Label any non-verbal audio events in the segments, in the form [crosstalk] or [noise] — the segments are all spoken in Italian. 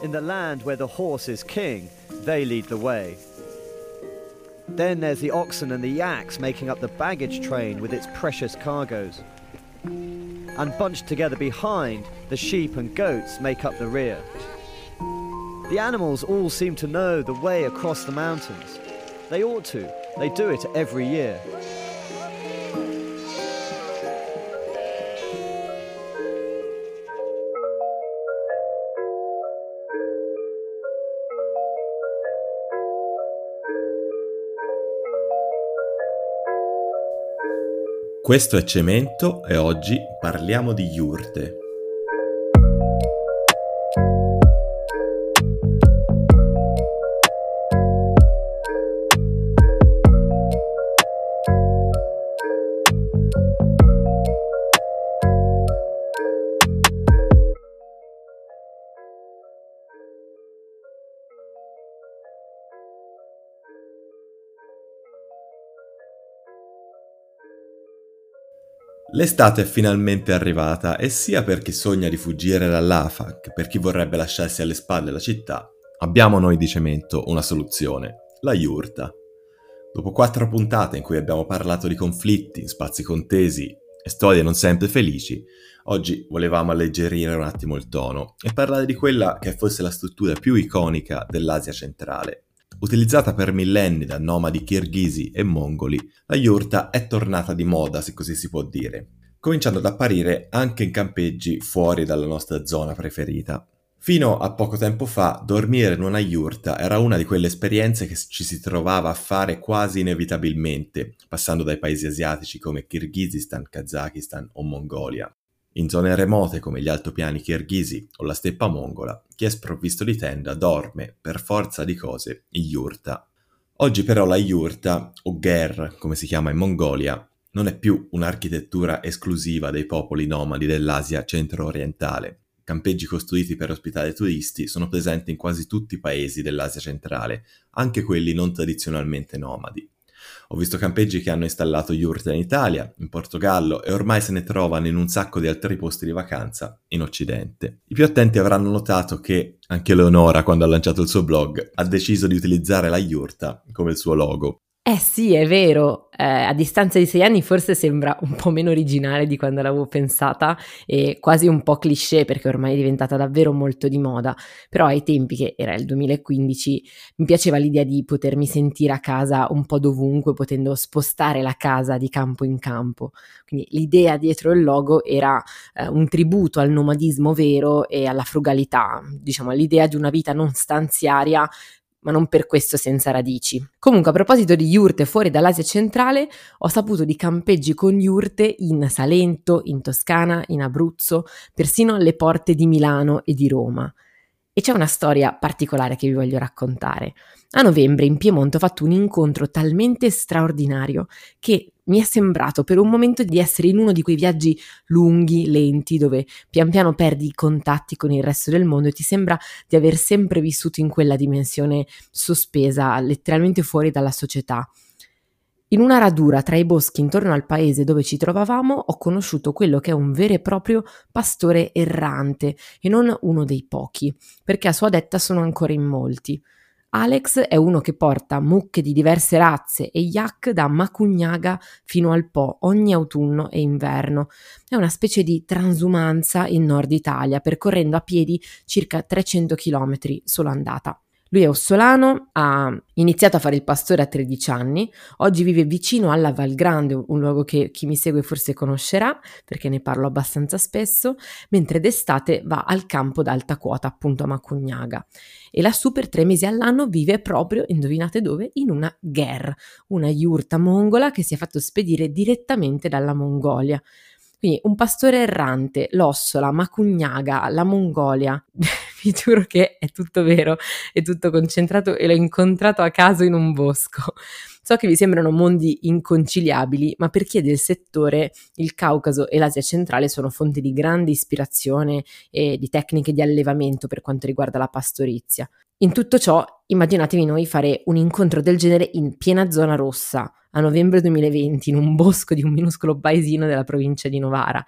In the land where the horse is king, they lead the way. Then there's the oxen and the yaks making up the baggage train with its precious cargoes. And bunched together behind, the sheep and goats make up the rear. The animals all seem to know the way across the mountains. They ought to. They do it every year. Questo è Cemento e oggi parliamo di yurte. L'estate è finalmente arrivata e sia per chi sogna di fuggire dall'AFA che per chi vorrebbe lasciarsi alle spalle la città, abbiamo noi di Cemento una soluzione, la Iurta. Dopo quattro puntate in cui abbiamo parlato di conflitti, spazi contesi e storie non sempre felici, oggi volevamo alleggerire un attimo il tono e parlare di quella che è forse la struttura più iconica dell'Asia centrale, Utilizzata per millenni da nomadi kirghisi e mongoli, la yurta è tornata di moda, se così si può dire, cominciando ad apparire anche in campeggi fuori dalla nostra zona preferita. Fino a poco tempo fa, dormire in una yurta era una di quelle esperienze che ci si trovava a fare quasi inevitabilmente, passando dai paesi asiatici come Kirghizistan, Kazakistan o Mongolia. In zone remote come gli altopiani kirghisi o la steppa mongola, chi è sprovvisto di tenda dorme, per forza di cose, in yurta. Oggi però la yurta, o ger come si chiama in Mongolia, non è più un'architettura esclusiva dei popoli nomadi dell'Asia centro-orientale. Campeggi costruiti per ospitare turisti sono presenti in quasi tutti i paesi dell'Asia centrale, anche quelli non tradizionalmente nomadi. Ho visto campeggi che hanno installato yurta in Italia, in Portogallo e ormai se ne trovano in un sacco di altri posti di vacanza in Occidente. I più attenti avranno notato che anche Leonora, quando ha lanciato il suo blog, ha deciso di utilizzare la yurta come il suo logo. Eh sì, è vero, eh, a distanza di sei anni forse sembra un po' meno originale di quando l'avevo pensata e quasi un po' cliché perché ormai è diventata davvero molto di moda, però ai tempi che era il 2015 mi piaceva l'idea di potermi sentire a casa un po' dovunque potendo spostare la casa di campo in campo. Quindi l'idea dietro il logo era eh, un tributo al nomadismo vero e alla frugalità, diciamo all'idea di una vita non stanziaria ma non per questo senza radici. Comunque, a proposito di yurte fuori dall'Asia centrale, ho saputo di campeggi con yurte in Salento, in Toscana, in Abruzzo, persino alle porte di Milano e di Roma. E c'è una storia particolare che vi voglio raccontare. A novembre in Piemonte ho fatto un incontro talmente straordinario che mi è sembrato per un momento di essere in uno di quei viaggi lunghi, lenti, dove pian piano perdi i contatti con il resto del mondo e ti sembra di aver sempre vissuto in quella dimensione sospesa, letteralmente fuori dalla società. In una radura tra i boschi intorno al paese dove ci trovavamo ho conosciuto quello che è un vero e proprio pastore errante e non uno dei pochi, perché a sua detta sono ancora in molti. Alex è uno che porta mucche di diverse razze e yak da Macugnaga fino al Po ogni autunno e inverno. È una specie di transumanza in Nord Italia, percorrendo a piedi circa 300 km solo andata. Lui è ossolano, ha iniziato a fare il pastore a 13 anni, oggi vive vicino alla Val Grande, un luogo che chi mi segue forse conoscerà perché ne parlo abbastanza spesso, mentre d'estate va al campo d'alta quota, appunto a Macugnaga. E lassù per tre mesi all'anno vive proprio, indovinate dove, in una ger, una yurta mongola che si è fatto spedire direttamente dalla Mongolia. Quindi un pastore errante, l'Ossola, Macugnaga, la Mongolia. [laughs] Vi giuro che è tutto vero, è tutto concentrato e l'ho incontrato a caso in un bosco. So che vi sembrano mondi inconciliabili, ma per chi è del settore, il Caucaso e l'Asia centrale sono fonti di grande ispirazione e di tecniche di allevamento per quanto riguarda la pastorizia. In tutto ciò, immaginatevi noi fare un incontro del genere in piena zona rossa, a novembre 2020 in un bosco di un minuscolo paesino della provincia di Novara.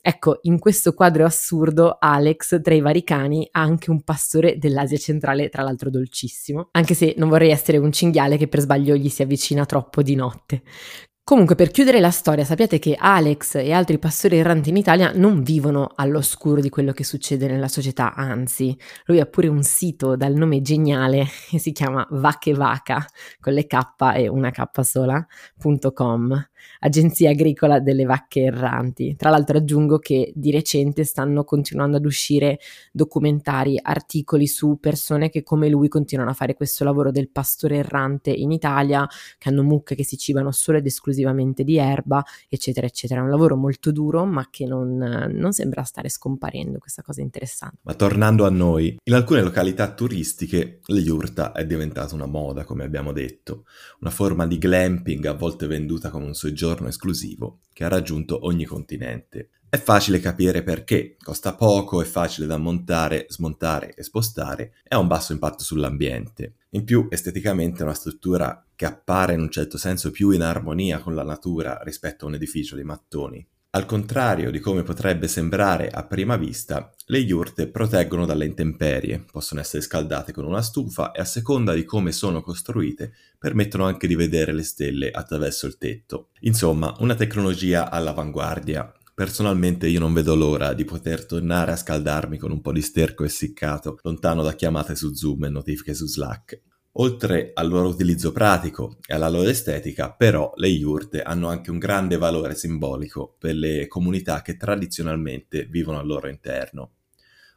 Ecco, in questo quadro assurdo, Alex, tra i vari cani, ha anche un pastore dell'Asia centrale, tra l'altro dolcissimo, anche se non vorrei essere un cinghiale che per sbaglio gli si avvicina troppo di notte. Comunque, per chiudere la storia, sappiate che Alex e altri pastori erranti in Italia non vivono all'oscuro di quello che succede nella società, anzi, lui ha pure un sito dal nome geniale [laughs] che si chiama Vacche Vaca, con le K e una K sola.com agenzia agricola delle vacche erranti. Tra l'altro aggiungo che di recente stanno continuando ad uscire documentari, articoli su persone che come lui continuano a fare questo lavoro del pastore errante in Italia, che hanno mucche che si cibano solo ed esclusivamente di erba, eccetera, eccetera. È un lavoro molto duro, ma che non, non sembra stare scomparendo, questa cosa interessante. Ma tornando a noi, in alcune località turistiche la yurta è diventata una moda, come abbiamo detto, una forma di glamping a volte venduta come un soggiorno soggiorno esclusivo che ha raggiunto ogni continente. È facile capire perché, costa poco, è facile da montare, smontare e spostare e ha un basso impatto sull'ambiente. In più, esteticamente è una struttura che appare in un certo senso più in armonia con la natura rispetto a un edificio di mattoni. Al contrario di come potrebbe sembrare a prima vista, le yurte proteggono dalle intemperie, possono essere scaldate con una stufa e a seconda di come sono costruite permettono anche di vedere le stelle attraverso il tetto. Insomma, una tecnologia all'avanguardia. Personalmente io non vedo l'ora di poter tornare a scaldarmi con un po' di sterco essiccato, lontano da chiamate su Zoom e notifiche su Slack. Oltre al loro utilizzo pratico e alla loro estetica, però le yurte hanno anche un grande valore simbolico per le comunità che tradizionalmente vivono al loro interno.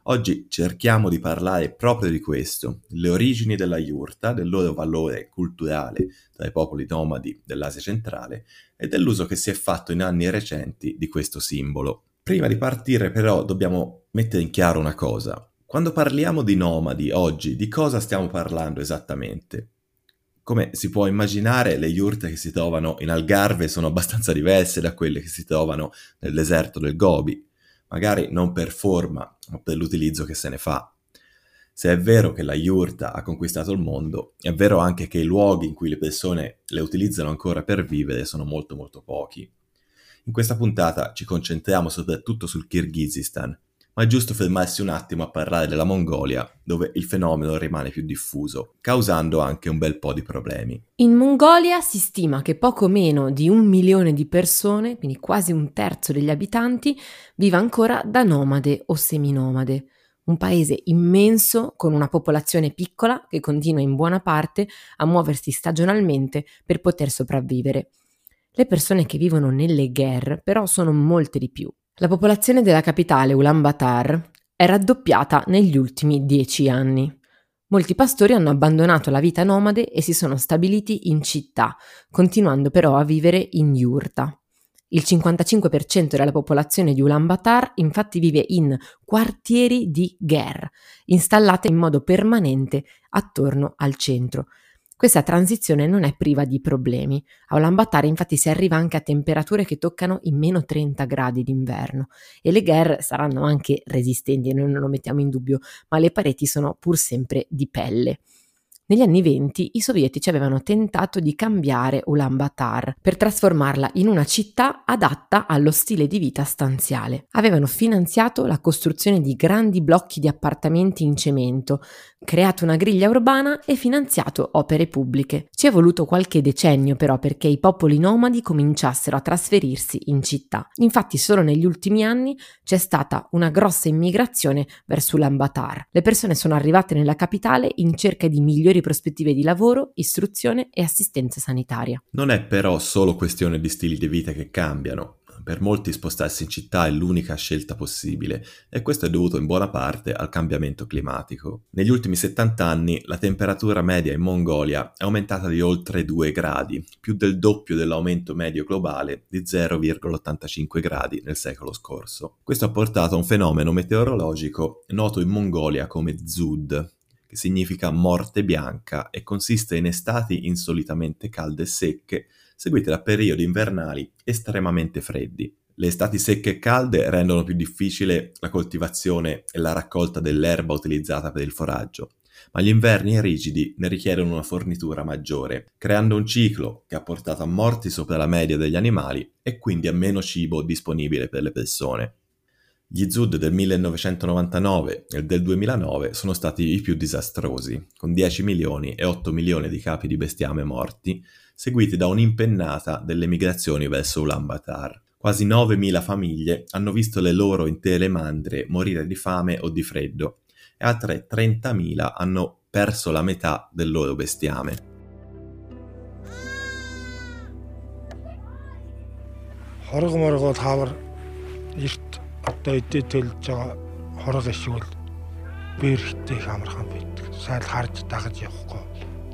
Oggi cerchiamo di parlare proprio di questo, le origini della yurta, del loro valore culturale tra i popoli nomadi dell'Asia centrale e dell'uso che si è fatto in anni recenti di questo simbolo. Prima di partire però dobbiamo mettere in chiaro una cosa. Quando parliamo di nomadi oggi, di cosa stiamo parlando esattamente? Come si può immaginare, le yurte che si trovano in Algarve sono abbastanza diverse da quelle che si trovano nel deserto del Gobi, magari non per forma, ma per l'utilizzo che se ne fa. Se è vero che la yurta ha conquistato il mondo, è vero anche che i luoghi in cui le persone le utilizzano ancora per vivere sono molto molto pochi. In questa puntata ci concentriamo soprattutto sul Kirghizistan, ma è giusto fermarsi un attimo a parlare della Mongolia, dove il fenomeno rimane più diffuso, causando anche un bel po' di problemi. In Mongolia si stima che poco meno di un milione di persone, quindi quasi un terzo degli abitanti, viva ancora da nomade o seminomade. Un paese immenso con una popolazione piccola che continua in buona parte a muoversi stagionalmente per poter sopravvivere. Le persone che vivono nelle guerre però sono molte di più la popolazione della capitale Ulaanbaatar è raddoppiata negli ultimi dieci anni. Molti pastori hanno abbandonato la vita nomade e si sono stabiliti in città, continuando però a vivere in yurta. Il 55% della popolazione di Ulaanbaatar infatti vive in quartieri di ger, installate in modo permanente attorno al centro, questa transizione non è priva di problemi. A Ulaanbaatar infatti si arriva anche a temperature che toccano i meno 30 gradi d'inverno e le guerre saranno anche resistenti, noi non lo mettiamo in dubbio, ma le pareti sono pur sempre di pelle. Negli anni venti i sovietici avevano tentato di cambiare Ulaanbaatar per trasformarla in una città adatta allo stile di vita stanziale. Avevano finanziato la costruzione di grandi blocchi di appartamenti in cemento, creato una griglia urbana e finanziato opere pubbliche. Ci è voluto qualche decennio però perché i popoli nomadi cominciassero a trasferirsi in città. Infatti solo negli ultimi anni c'è stata una grossa immigrazione verso Ulaanbaatar. Le persone sono arrivate nella capitale in cerca di migliori migliori prospettive di lavoro, istruzione e assistenza sanitaria. Non è però solo questione di stili di vita che cambiano. Per molti spostarsi in città è l'unica scelta possibile e questo è dovuto in buona parte al cambiamento climatico. Negli ultimi 70 anni la temperatura media in Mongolia è aumentata di oltre 2 gradi, più del doppio dell'aumento medio globale di 0,85 gradi nel secolo scorso. Questo ha portato a un fenomeno meteorologico noto in Mongolia come Zud, che significa morte bianca e consiste in estati insolitamente calde e secche, seguite da periodi invernali estremamente freddi. Le estati secche e calde rendono più difficile la coltivazione e la raccolta dell'erba utilizzata per il foraggio, ma gli inverni rigidi ne richiedono una fornitura maggiore, creando un ciclo che ha portato a morti sopra la media degli animali e quindi a meno cibo disponibile per le persone. Gli Zud del 1999 e del 2009 sono stati i più disastrosi, con 10 milioni e 8 milioni di capi di bestiame morti, seguiti da un'impennata delle migrazioni verso Ulaanbaatar. Quasi 9.000 famiglie hanno visto le loro intere mandrie morire di fame o di freddo e altre 30.000 hanno perso la metà del loro bestiame. хорго моргоо таавар эрт одоо эдээ төлж байгаа хорог ашигвал бээр хитээ их амархан байдаг. Сайл харж дагаж явахгүй.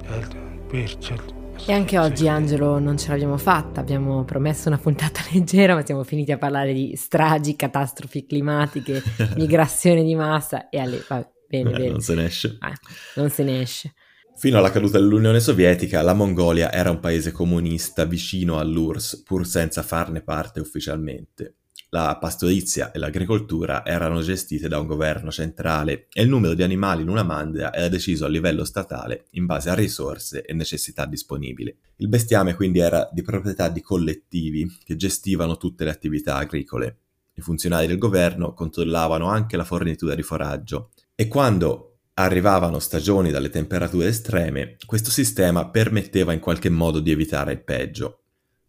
Тэгэл бээрчэл E anche oggi, Angelo, non ce l'abbiamo fatta. Abbiamo promesso una puntata leggera, ma siamo finiti a parlare di stragi, catastrofi climatiche, migrazione di massa e alle... Vabbè, bene, Eh, bene. non se ne esce. Ah, non se ne esce. Fino alla caduta dell'Unione Sovietica, la Mongolia era un paese comunista vicino all'URSS, pur senza farne parte ufficialmente. La pastorizia e l'agricoltura erano gestite da un governo centrale e il numero di animali in una mandria era deciso a livello statale in base a risorse e necessità disponibili. Il bestiame quindi era di proprietà di collettivi che gestivano tutte le attività agricole. I funzionari del governo controllavano anche la fornitura di foraggio e quando arrivavano stagioni dalle temperature estreme, questo sistema permetteva in qualche modo di evitare il peggio.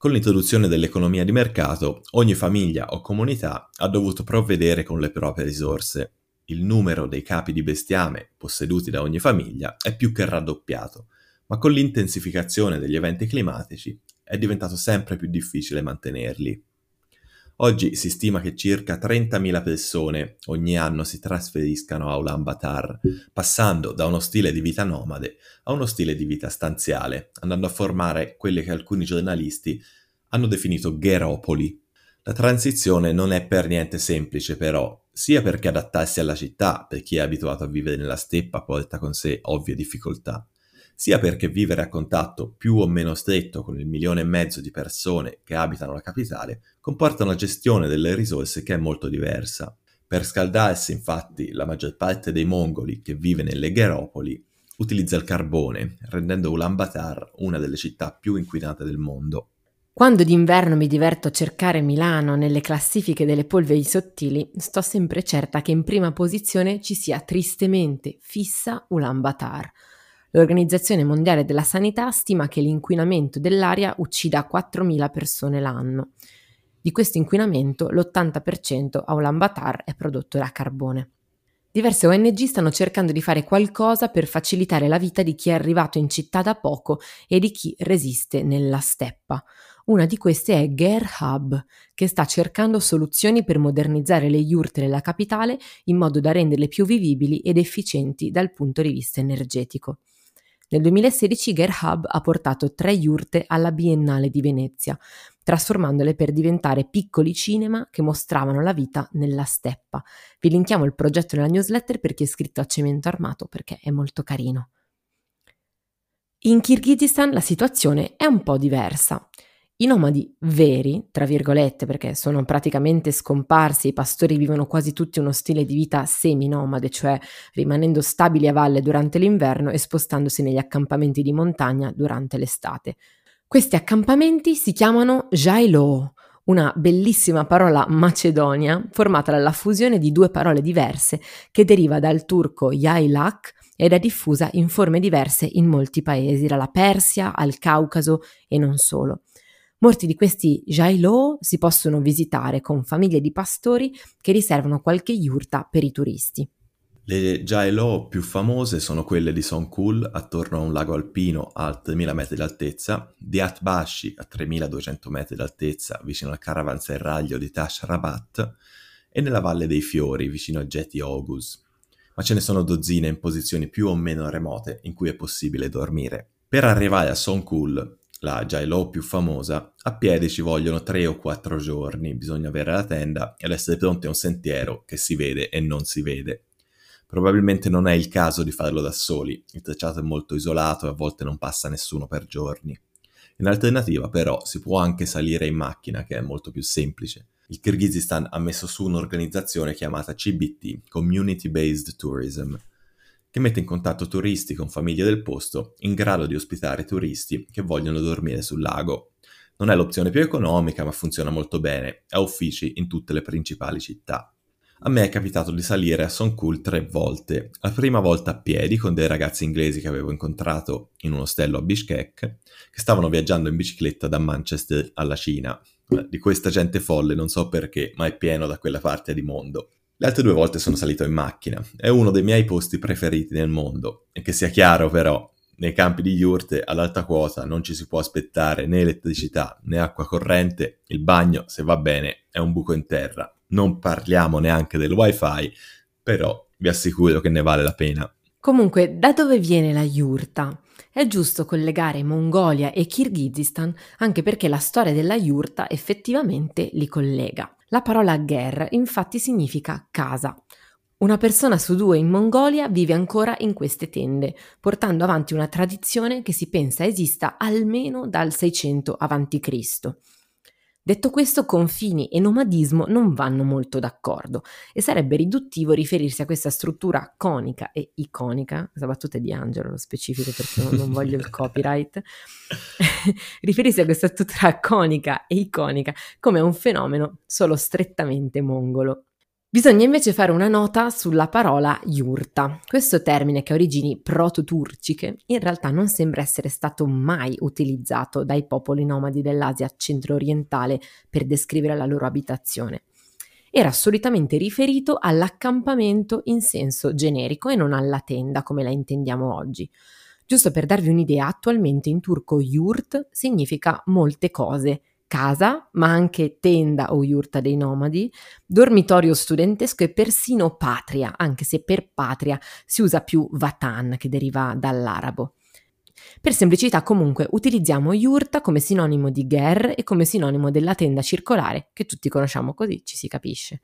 Con l'introduzione dell'economia di mercato, ogni famiglia o comunità ha dovuto provvedere con le proprie risorse. Il numero dei capi di bestiame posseduti da ogni famiglia è più che raddoppiato, ma con l'intensificazione degli eventi climatici è diventato sempre più difficile mantenerli. Oggi si stima che circa 30.000 persone ogni anno si trasferiscano a Ulaanbaatar, passando da uno stile di vita nomade a uno stile di vita stanziale, andando a formare quelle che alcuni giornalisti hanno definito gheropoli. La transizione non è per niente semplice però, sia perché adattarsi alla città per chi è abituato a vivere nella steppa porta con sé ovvie difficoltà, sia perché vivere a contatto più o meno stretto con il milione e mezzo di persone che abitano la capitale comporta una gestione delle risorse che è molto diversa. Per scaldarsi, infatti, la maggior parte dei mongoli che vive nelle gheropoli utilizza il carbone, rendendo Ulaanbaatar una delle città più inquinate del mondo. Quando d'inverno mi diverto a cercare Milano nelle classifiche delle polveri sottili, sto sempre certa che in prima posizione ci sia tristemente fissa Ulaanbaatar. L'Organizzazione Mondiale della Sanità stima che l'inquinamento dell'aria uccida 4.000 persone l'anno. Di questo inquinamento l'80% a Ulaanbaatar è prodotto da carbone. Diverse ONG stanno cercando di fare qualcosa per facilitare la vita di chi è arrivato in città da poco e di chi resiste nella steppa. Una di queste è Ger Hub, che sta cercando soluzioni per modernizzare le yurte della capitale in modo da renderle più vivibili ed efficienti dal punto di vista energetico. Nel 2016 Ger Hub ha portato tre yurte alla Biennale di Venezia, trasformandole per diventare piccoli cinema che mostravano la vita nella steppa. Vi linkiamo il progetto nella newsletter per chi è iscritto a Cemento Armato perché è molto carino. In Kirghizistan la situazione è un po' diversa. I nomadi veri, tra virgolette, perché sono praticamente scomparsi, i pastori vivono quasi tutti uno stile di vita semi-nomade, cioè rimanendo stabili a valle durante l'inverno e spostandosi negli accampamenti di montagna durante l'estate. Questi accampamenti si chiamano Jailo, una bellissima parola macedonia formata dalla fusione di due parole diverse che deriva dal turco yaylak ed è diffusa in forme diverse in molti paesi, dalla Persia al Caucaso e non solo. Molti di questi jailo si possono visitare con famiglie di pastori che riservano qualche yurta per i turisti. Le Jaelo più famose sono quelle di Songkul, attorno a un lago alpino a 3000 metri d'altezza, di Atbashi a 3200 metri d'altezza vicino al caravanserraglio di Tash Rabat e nella Valle dei Fiori vicino a Geti Ogus. Ma ce ne sono dozzine in posizioni più o meno remote in cui è possibile dormire. Per arrivare a Songkul, la Jailo più famosa, a piedi ci vogliono 3 o 4 giorni, bisogna avere la tenda ed essere pronti a un sentiero che si vede e non si vede. Probabilmente non è il caso di farlo da soli, il tracciato è molto isolato e a volte non passa nessuno per giorni. In alternativa, però, si può anche salire in macchina, che è molto più semplice. Il Kirghizistan ha messo su un'organizzazione chiamata CBT, Community Based Tourism, che mette in contatto turisti con famiglie del posto in grado di ospitare turisti che vogliono dormire sul lago. Non è l'opzione più economica, ma funziona molto bene, ha uffici in tutte le principali città. A me è capitato di salire a Songkul tre volte. La prima volta a piedi con dei ragazzi inglesi che avevo incontrato in un ostello a Bishkek, che stavano viaggiando in bicicletta da Manchester alla Cina. Di questa gente folle non so perché, ma è pieno da quella parte di mondo. Le altre due volte sono salito in macchina. È uno dei miei posti preferiti nel mondo. E che sia chiaro però, nei campi di Yurte ad alta quota non ci si può aspettare né elettricità né acqua corrente, il bagno, se va bene, è un buco in terra non parliamo neanche del wifi, però vi assicuro che ne vale la pena. Comunque, da dove viene la yurta? È giusto collegare Mongolia e Kirghizistan anche perché la storia della yurta effettivamente li collega. La parola ger infatti significa casa. Una persona su due in Mongolia vive ancora in queste tende, portando avanti una tradizione che si pensa esista almeno dal 600 a.C. Detto questo, confini e nomadismo non vanno molto d'accordo e sarebbe riduttivo riferirsi a questa struttura conica e iconica, questa battuta è di Angelo, lo specifico perché non, voglio il copyright, [laughs] riferirsi a questa struttura conica e iconica come a un fenomeno solo strettamente mongolo. Bisogna invece fare una nota sulla parola yurta. Questo termine, che ha origini proto-turciche, in realtà non sembra essere stato mai utilizzato dai popoli nomadi dell'Asia centro-orientale per descrivere la loro abitazione. Era solitamente riferito all'accampamento in senso generico e non alla tenda come la intendiamo oggi. Giusto per darvi un'idea, attualmente in turco yurt significa molte cose, casa, ma anche tenda o yurta dei nomadi, dormitorio studentesco e persino patria, anche se per patria si usa più vatan, che deriva dall'arabo. Per semplicità comunque utilizziamo yurta come sinonimo di ger e come sinonimo della tenda circolare, che tutti conosciamo così ci si capisce.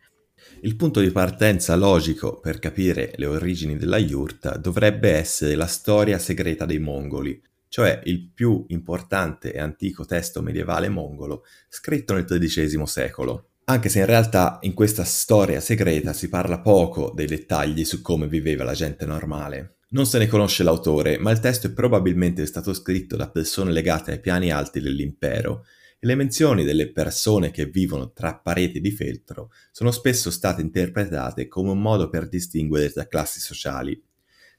Il punto di partenza logico per capire le origini della yurta dovrebbe essere la storia segreta dei mongoli, cioè il più importante e antico testo medievale mongolo scritto nel XIII secolo. Anche se in realtà in questa storia segreta si parla poco dei dettagli su come viveva la gente normale. Non se ne conosce l'autore, ma il testo è probabilmente stato scritto da persone legate ai piani alti dell'impero e le menzioni delle persone che vivono tra pareti di feltro sono spesso state interpretate come un modo per distinguere tra classi sociali,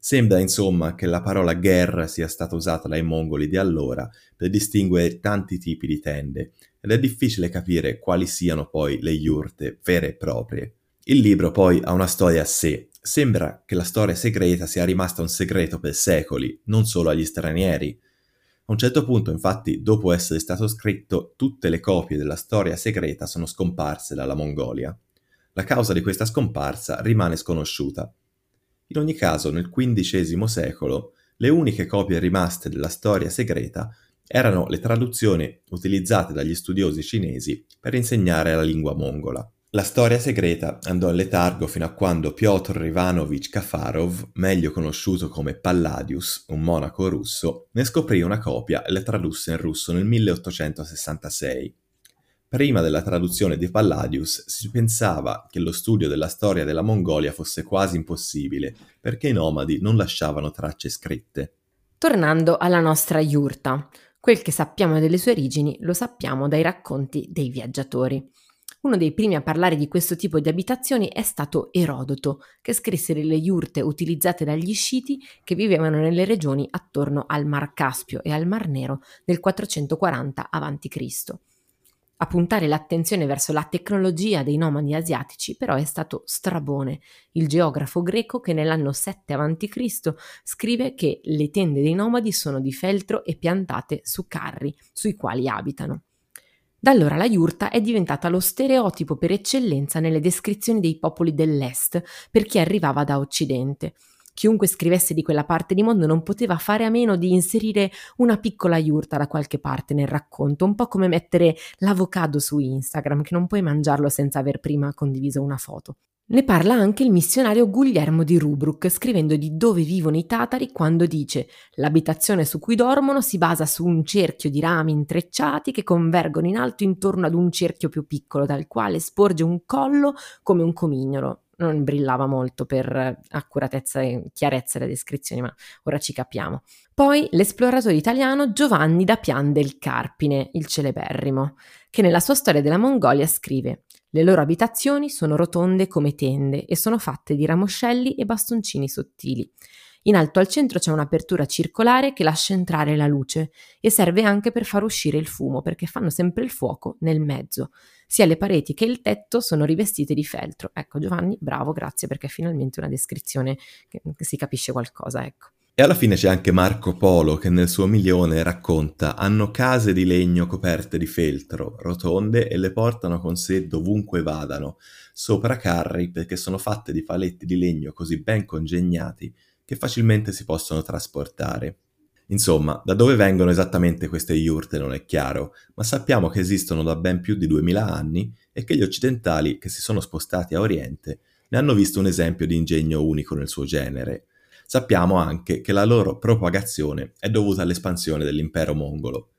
Sembra insomma che la parola guerra sia stata usata dai mongoli di allora per distinguere tanti tipi di tende ed è difficile capire quali siano poi le yurte vere e proprie. Il libro poi ha una storia a sé. Sembra che la storia segreta sia rimasta un segreto per secoli, non solo agli stranieri. A un certo punto, infatti, dopo essere stato scritto, tutte le copie della storia segreta sono scomparse dalla Mongolia. La causa di questa scomparsa rimane sconosciuta, in ogni caso, nel XV secolo, le uniche copie rimaste della storia segreta erano le traduzioni utilizzate dagli studiosi cinesi per insegnare la lingua mongola. La storia segreta andò in letargo fino a quando Piotr Ivanovich Kafarov, meglio conosciuto come Palladius, un monaco russo, ne scoprì una copia e la tradusse in russo nel 1866. Prima della traduzione di Palladius si pensava che lo studio della storia della Mongolia fosse quasi impossibile, perché i nomadi non lasciavano tracce scritte. Tornando alla nostra yurta, quel che sappiamo delle sue origini lo sappiamo dai racconti dei viaggiatori. Uno dei primi a parlare di questo tipo di abitazioni è stato Erodoto, che scrisse delle yurte utilizzate dagli sciti che vivevano nelle regioni attorno al Mar Caspio e al Mar Nero nel 440 a.C. A puntare l'attenzione verso la tecnologia dei nomadi asiatici però è stato Strabone, il geografo greco che nell'anno 7 a.C. scrive che le tende dei nomadi sono di feltro e piantate su carri sui quali abitano. Da allora la yurta è diventata lo stereotipo per eccellenza nelle descrizioni dei popoli dell'Est per chi arrivava da Occidente chiunque scrivesse di quella parte di mondo non poteva fare a meno di inserire una piccola yurta da qualche parte nel racconto, un po' come mettere l'avocado su Instagram, che non puoi mangiarlo senza aver prima condiviso una foto. Ne parla anche il missionario Guglielmo di Rubruck, scrivendo di dove vivono i tatari quando dice l'abitazione su cui dormono si basa su un cerchio di rami intrecciati che convergono in alto intorno ad un cerchio più piccolo, dal quale sporge un collo come un comignolo non brillava molto per accuratezza e chiarezza delle descrizioni, ma ora ci capiamo. Poi l'esploratore italiano Giovanni da Pian del Carpine, il celeberrimo, che nella sua storia della Mongolia scrive Le loro abitazioni sono rotonde come tende e sono fatte di ramoscelli e bastoncini sottili. In alto al centro c'è un'apertura circolare che lascia entrare la luce e serve anche per far uscire il fumo perché fanno sempre il fuoco nel mezzo. Sia le pareti che il tetto sono rivestite di feltro. Ecco Giovanni, bravo, grazie perché è finalmente una descrizione che, che si capisce qualcosa, ecco. E alla fine c'è anche Marco Polo che nel suo milione racconta hanno case di legno coperte di feltro, rotonde e le portano con sé dovunque vadano, sopra carri perché sono fatte di paletti di legno così ben congegnati che facilmente si possono trasportare. Insomma, da dove vengono esattamente queste yurte non è chiaro, ma sappiamo che esistono da ben più di 2000 anni e che gli occidentali che si sono spostati a Oriente ne hanno visto un esempio di ingegno unico nel suo genere, Sappiamo anche che la loro propagazione è dovuta all'espansione dell'impero mongolo.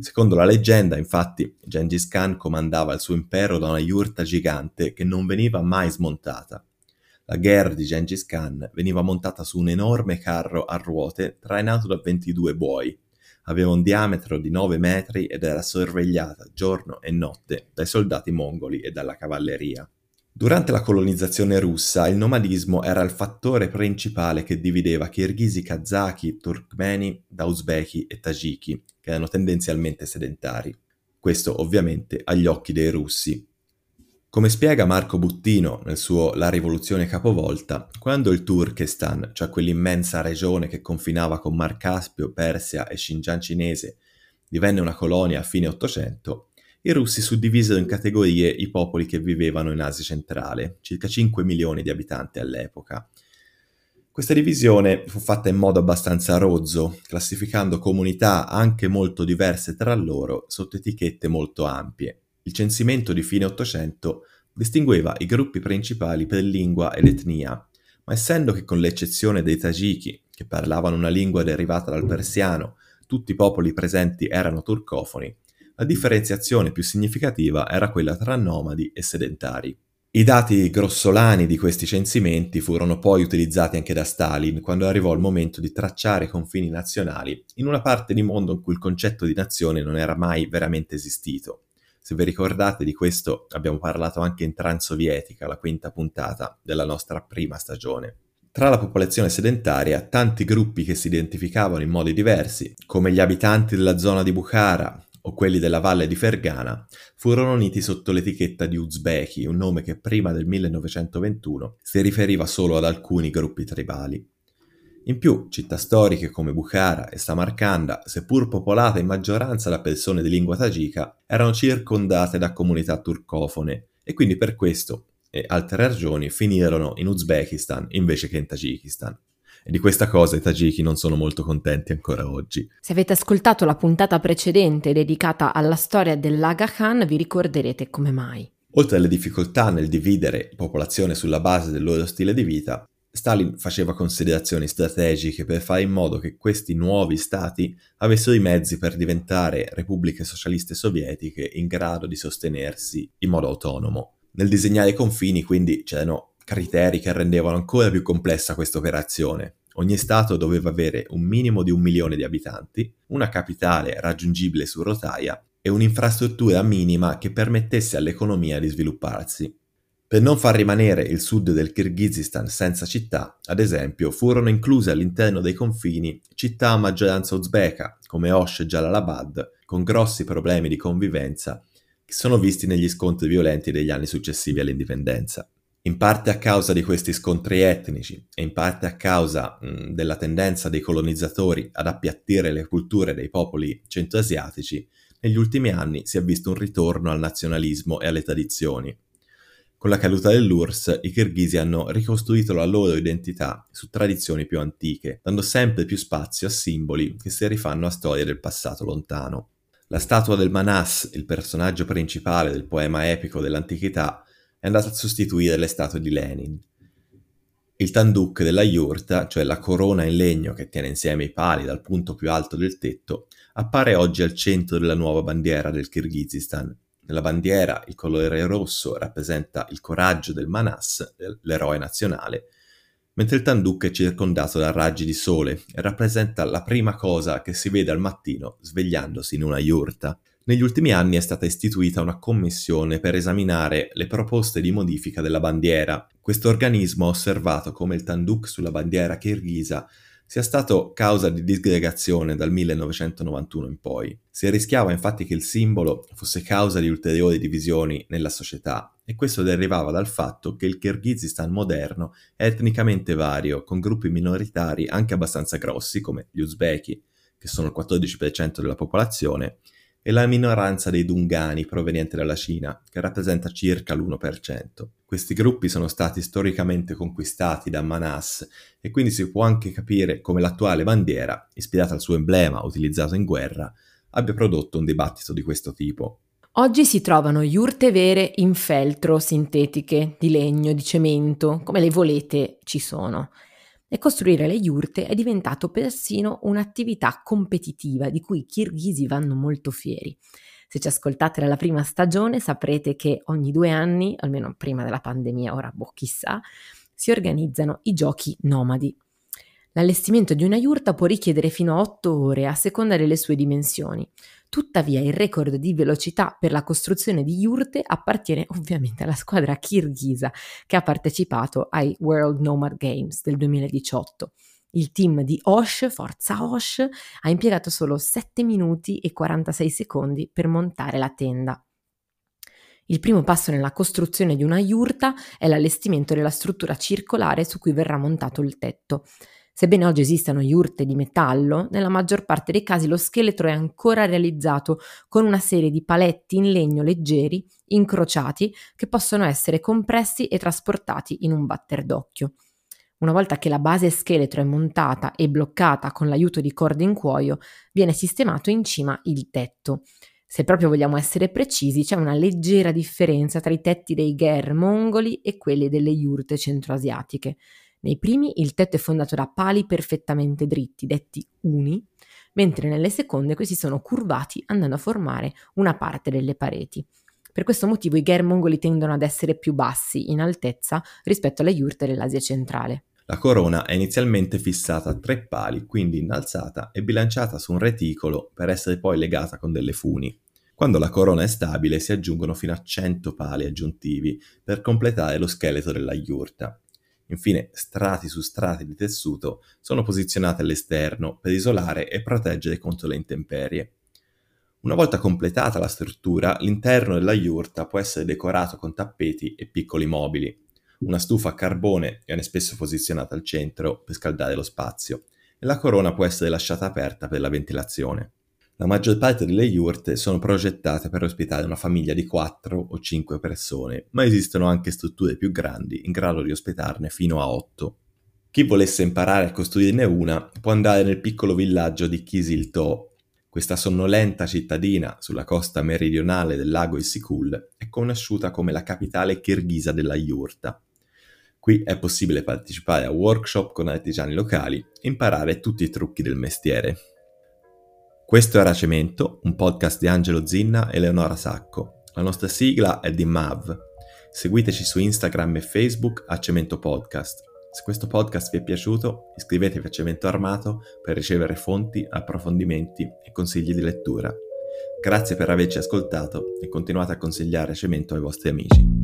Secondo la leggenda, infatti, Gengis Khan comandava il suo impero da una yurta gigante che non veniva mai smontata. La guerra di Gengis Khan veniva montata su un enorme carro a ruote trainato da 22 buoi. Aveva un diametro di 9 metri ed era sorvegliata giorno e notte dai soldati mongoli e dalla cavalleria. Durante la colonizzazione russa il nomadismo era il fattore principale che divideva kirghisi kazaki, turkmeni da uzbeki e tagiki, che erano tendenzialmente sedentari. Questo ovviamente agli occhi dei russi. Come spiega Marco Buttino nel suo La rivoluzione capovolta, quando il Turkestan, cioè quell'immensa regione che confinava con Mar Caspio, Persia e Xinjiang cinese, divenne una colonia a fine Ottocento, i russi suddivisero in categorie i popoli che vivevano in Asia centrale, circa 5 milioni di abitanti all'epoca. Questa divisione fu fatta in modo abbastanza rozzo, classificando comunità anche molto diverse tra loro sotto etichette molto ampie. Il censimento di fine Ottocento distingueva i gruppi principali per lingua ed etnia, ma essendo che con l'eccezione dei tagiki, che parlavano una lingua derivata dal persiano, tutti i popoli presenti erano turcofoni, la differenziazione più significativa era quella tra nomadi e sedentari. I dati grossolani di questi censimenti furono poi utilizzati anche da Stalin quando arrivò il momento di tracciare i confini nazionali in una parte di mondo in cui il concetto di nazione non era mai veramente esistito. Se vi ricordate di questo abbiamo parlato anche in Transovietica, la quinta puntata della nostra prima stagione. Tra la popolazione sedentaria, tanti gruppi che si identificavano in modi diversi, come gli abitanti della zona di Bukhara, o quelli della valle di Fergana, furono uniti sotto l'etichetta di Uzbeki, un nome che prima del 1921 si riferiva solo ad alcuni gruppi tribali. In più, città storiche come Bukhara e Samarcanda, seppur popolate in maggioranza da persone di lingua tagika, erano circondate da comunità turcofone e quindi per questo e altre ragioni finirono in Uzbekistan invece che in Tagikistan. E di questa cosa i tagiki non sono molto contenti ancora oggi. Se avete ascoltato la puntata precedente dedicata alla storia dell'Aga Khan, vi ricorderete come mai. Oltre alle difficoltà nel dividere popolazione sulla base del loro stile di vita, Stalin faceva considerazioni strategiche per fare in modo che questi nuovi stati avessero i mezzi per diventare repubbliche socialiste sovietiche in grado di sostenersi in modo autonomo. Nel disegnare i confini quindi c'erano criteri che rendevano ancora più complessa questa operazione. Ogni Stato doveva avere un minimo di un milione di abitanti, una capitale raggiungibile su rotaia e un'infrastruttura minima che permettesse all'economia di svilupparsi. Per non far rimanere il sud del Kirghizistan senza città, ad esempio, furono incluse all'interno dei confini città a maggioranza uzbeka, come Osh e Jalalabad, con grossi problemi di convivenza che sono visti negli scontri violenti degli anni successivi all'indipendenza in parte a causa di questi scontri etnici e in parte a causa mh, della tendenza dei colonizzatori ad appiattire le culture dei popoli centroasiatici, negli ultimi anni si è visto un ritorno al nazionalismo e alle tradizioni. Con la caduta dell'URSS, i kirghisi hanno ricostruito la loro identità su tradizioni più antiche, dando sempre più spazio a simboli che si rifanno a storie del passato lontano. La statua del Manas, il personaggio principale del poema epico dell'antichità, è andato a sostituire le statue di Lenin. Il tanduk della yurta, cioè la corona in legno che tiene insieme i pali dal punto più alto del tetto, appare oggi al centro della nuova bandiera del Kirghizistan. Nella bandiera il colore rosso rappresenta il coraggio del Manas, l'eroe nazionale, mentre il tanduk è circondato da raggi di sole e rappresenta la prima cosa che si vede al mattino svegliandosi in una yurta. Negli ultimi anni è stata istituita una commissione per esaminare le proposte di modifica della bandiera. Questo organismo ha osservato come il tanduk sulla bandiera kirghisa sia stato causa di disgregazione dal 1991 in poi. Si rischiava infatti che il simbolo fosse causa di ulteriori divisioni nella società e questo derivava dal fatto che il Kirghizistan moderno è etnicamente vario, con gruppi minoritari anche abbastanza grossi come gli uzbeki, che sono il 14% della popolazione, e la minoranza dei Dungani proveniente dalla Cina, che rappresenta circa l'1%. Questi gruppi sono stati storicamente conquistati da Manas e quindi si può anche capire come l'attuale bandiera, ispirata al suo emblema utilizzato in guerra, abbia prodotto un dibattito di questo tipo. Oggi si trovano iurte vere in feltro, sintetiche, di legno, di cemento, come le volete ci sono e costruire le yurte è diventato persino un'attività competitiva di cui i kirghisi vanno molto fieri. Se ci ascoltate dalla prima stagione saprete che ogni due anni, almeno prima della pandemia, ora boh chissà, si organizzano i giochi nomadi. L'allestimento di una yurta può richiedere fino a 8 ore a seconda delle sue dimensioni. Tuttavia il record di velocità per la costruzione di yurte appartiene ovviamente alla squadra kirghisa che ha partecipato ai World Nomad Games del 2018. Il team di Osh, Forza Osh, ha impiegato solo 7 minuti e 46 secondi per montare la tenda. Il primo passo nella costruzione di una yurta è l'allestimento della struttura circolare su cui verrà montato il tetto. Sebbene oggi esistano yurte di metallo, nella maggior parte dei casi lo scheletro è ancora realizzato con una serie di paletti in legno leggeri, incrociati, che possono essere compressi e trasportati in un batter d'occhio. Una volta che la base scheletro è montata e bloccata con l'aiuto di corde in cuoio, viene sistemato in cima il tetto. Se proprio vogliamo essere precisi, c'è una leggera differenza tra i tetti dei gher mongoli e quelli delle yurte centroasiatiche. Nei primi il tetto è fondato da pali perfettamente dritti, detti uni, mentre nelle seconde questi sono curvati andando a formare una parte delle pareti. Per questo motivo i gher mongoli tendono ad essere più bassi in altezza rispetto alle yurte dell'Asia centrale. La corona è inizialmente fissata a tre pali, quindi innalzata e bilanciata su un reticolo per essere poi legata con delle funi. Quando la corona è stabile si aggiungono fino a 100 pali aggiuntivi per completare lo scheletro della yurta. Infine, strati su strati di tessuto sono posizionati all'esterno per isolare e proteggere contro le intemperie. Una volta completata la struttura, l'interno della yurta può essere decorato con tappeti e piccoli mobili. Una stufa a carbone viene spesso posizionata al centro per scaldare lo spazio e la corona può essere lasciata aperta per la ventilazione. La maggior parte delle yurte sono progettate per ospitare una famiglia di 4 o 5 persone, ma esistono anche strutture più grandi in grado di ospitarne fino a 8. Chi volesse imparare a costruirne una può andare nel piccolo villaggio di Kisilto. Questa sonnolenta cittadina sulla costa meridionale del lago Issyk-Kul è conosciuta come la capitale kirghisa della yurta. Qui è possibile partecipare a workshop con artigiani locali e imparare tutti i trucchi del mestiere. Questo era Cemento, un podcast di Angelo Zinna e Leonora Sacco. La nostra sigla è di MAV. Seguiteci su Instagram e Facebook a Cemento Podcast. Se questo podcast vi è piaciuto, iscrivetevi a Cemento Armato per ricevere fonti, approfondimenti e consigli di lettura. Grazie per averci ascoltato e continuate a consigliare Cemento ai vostri amici.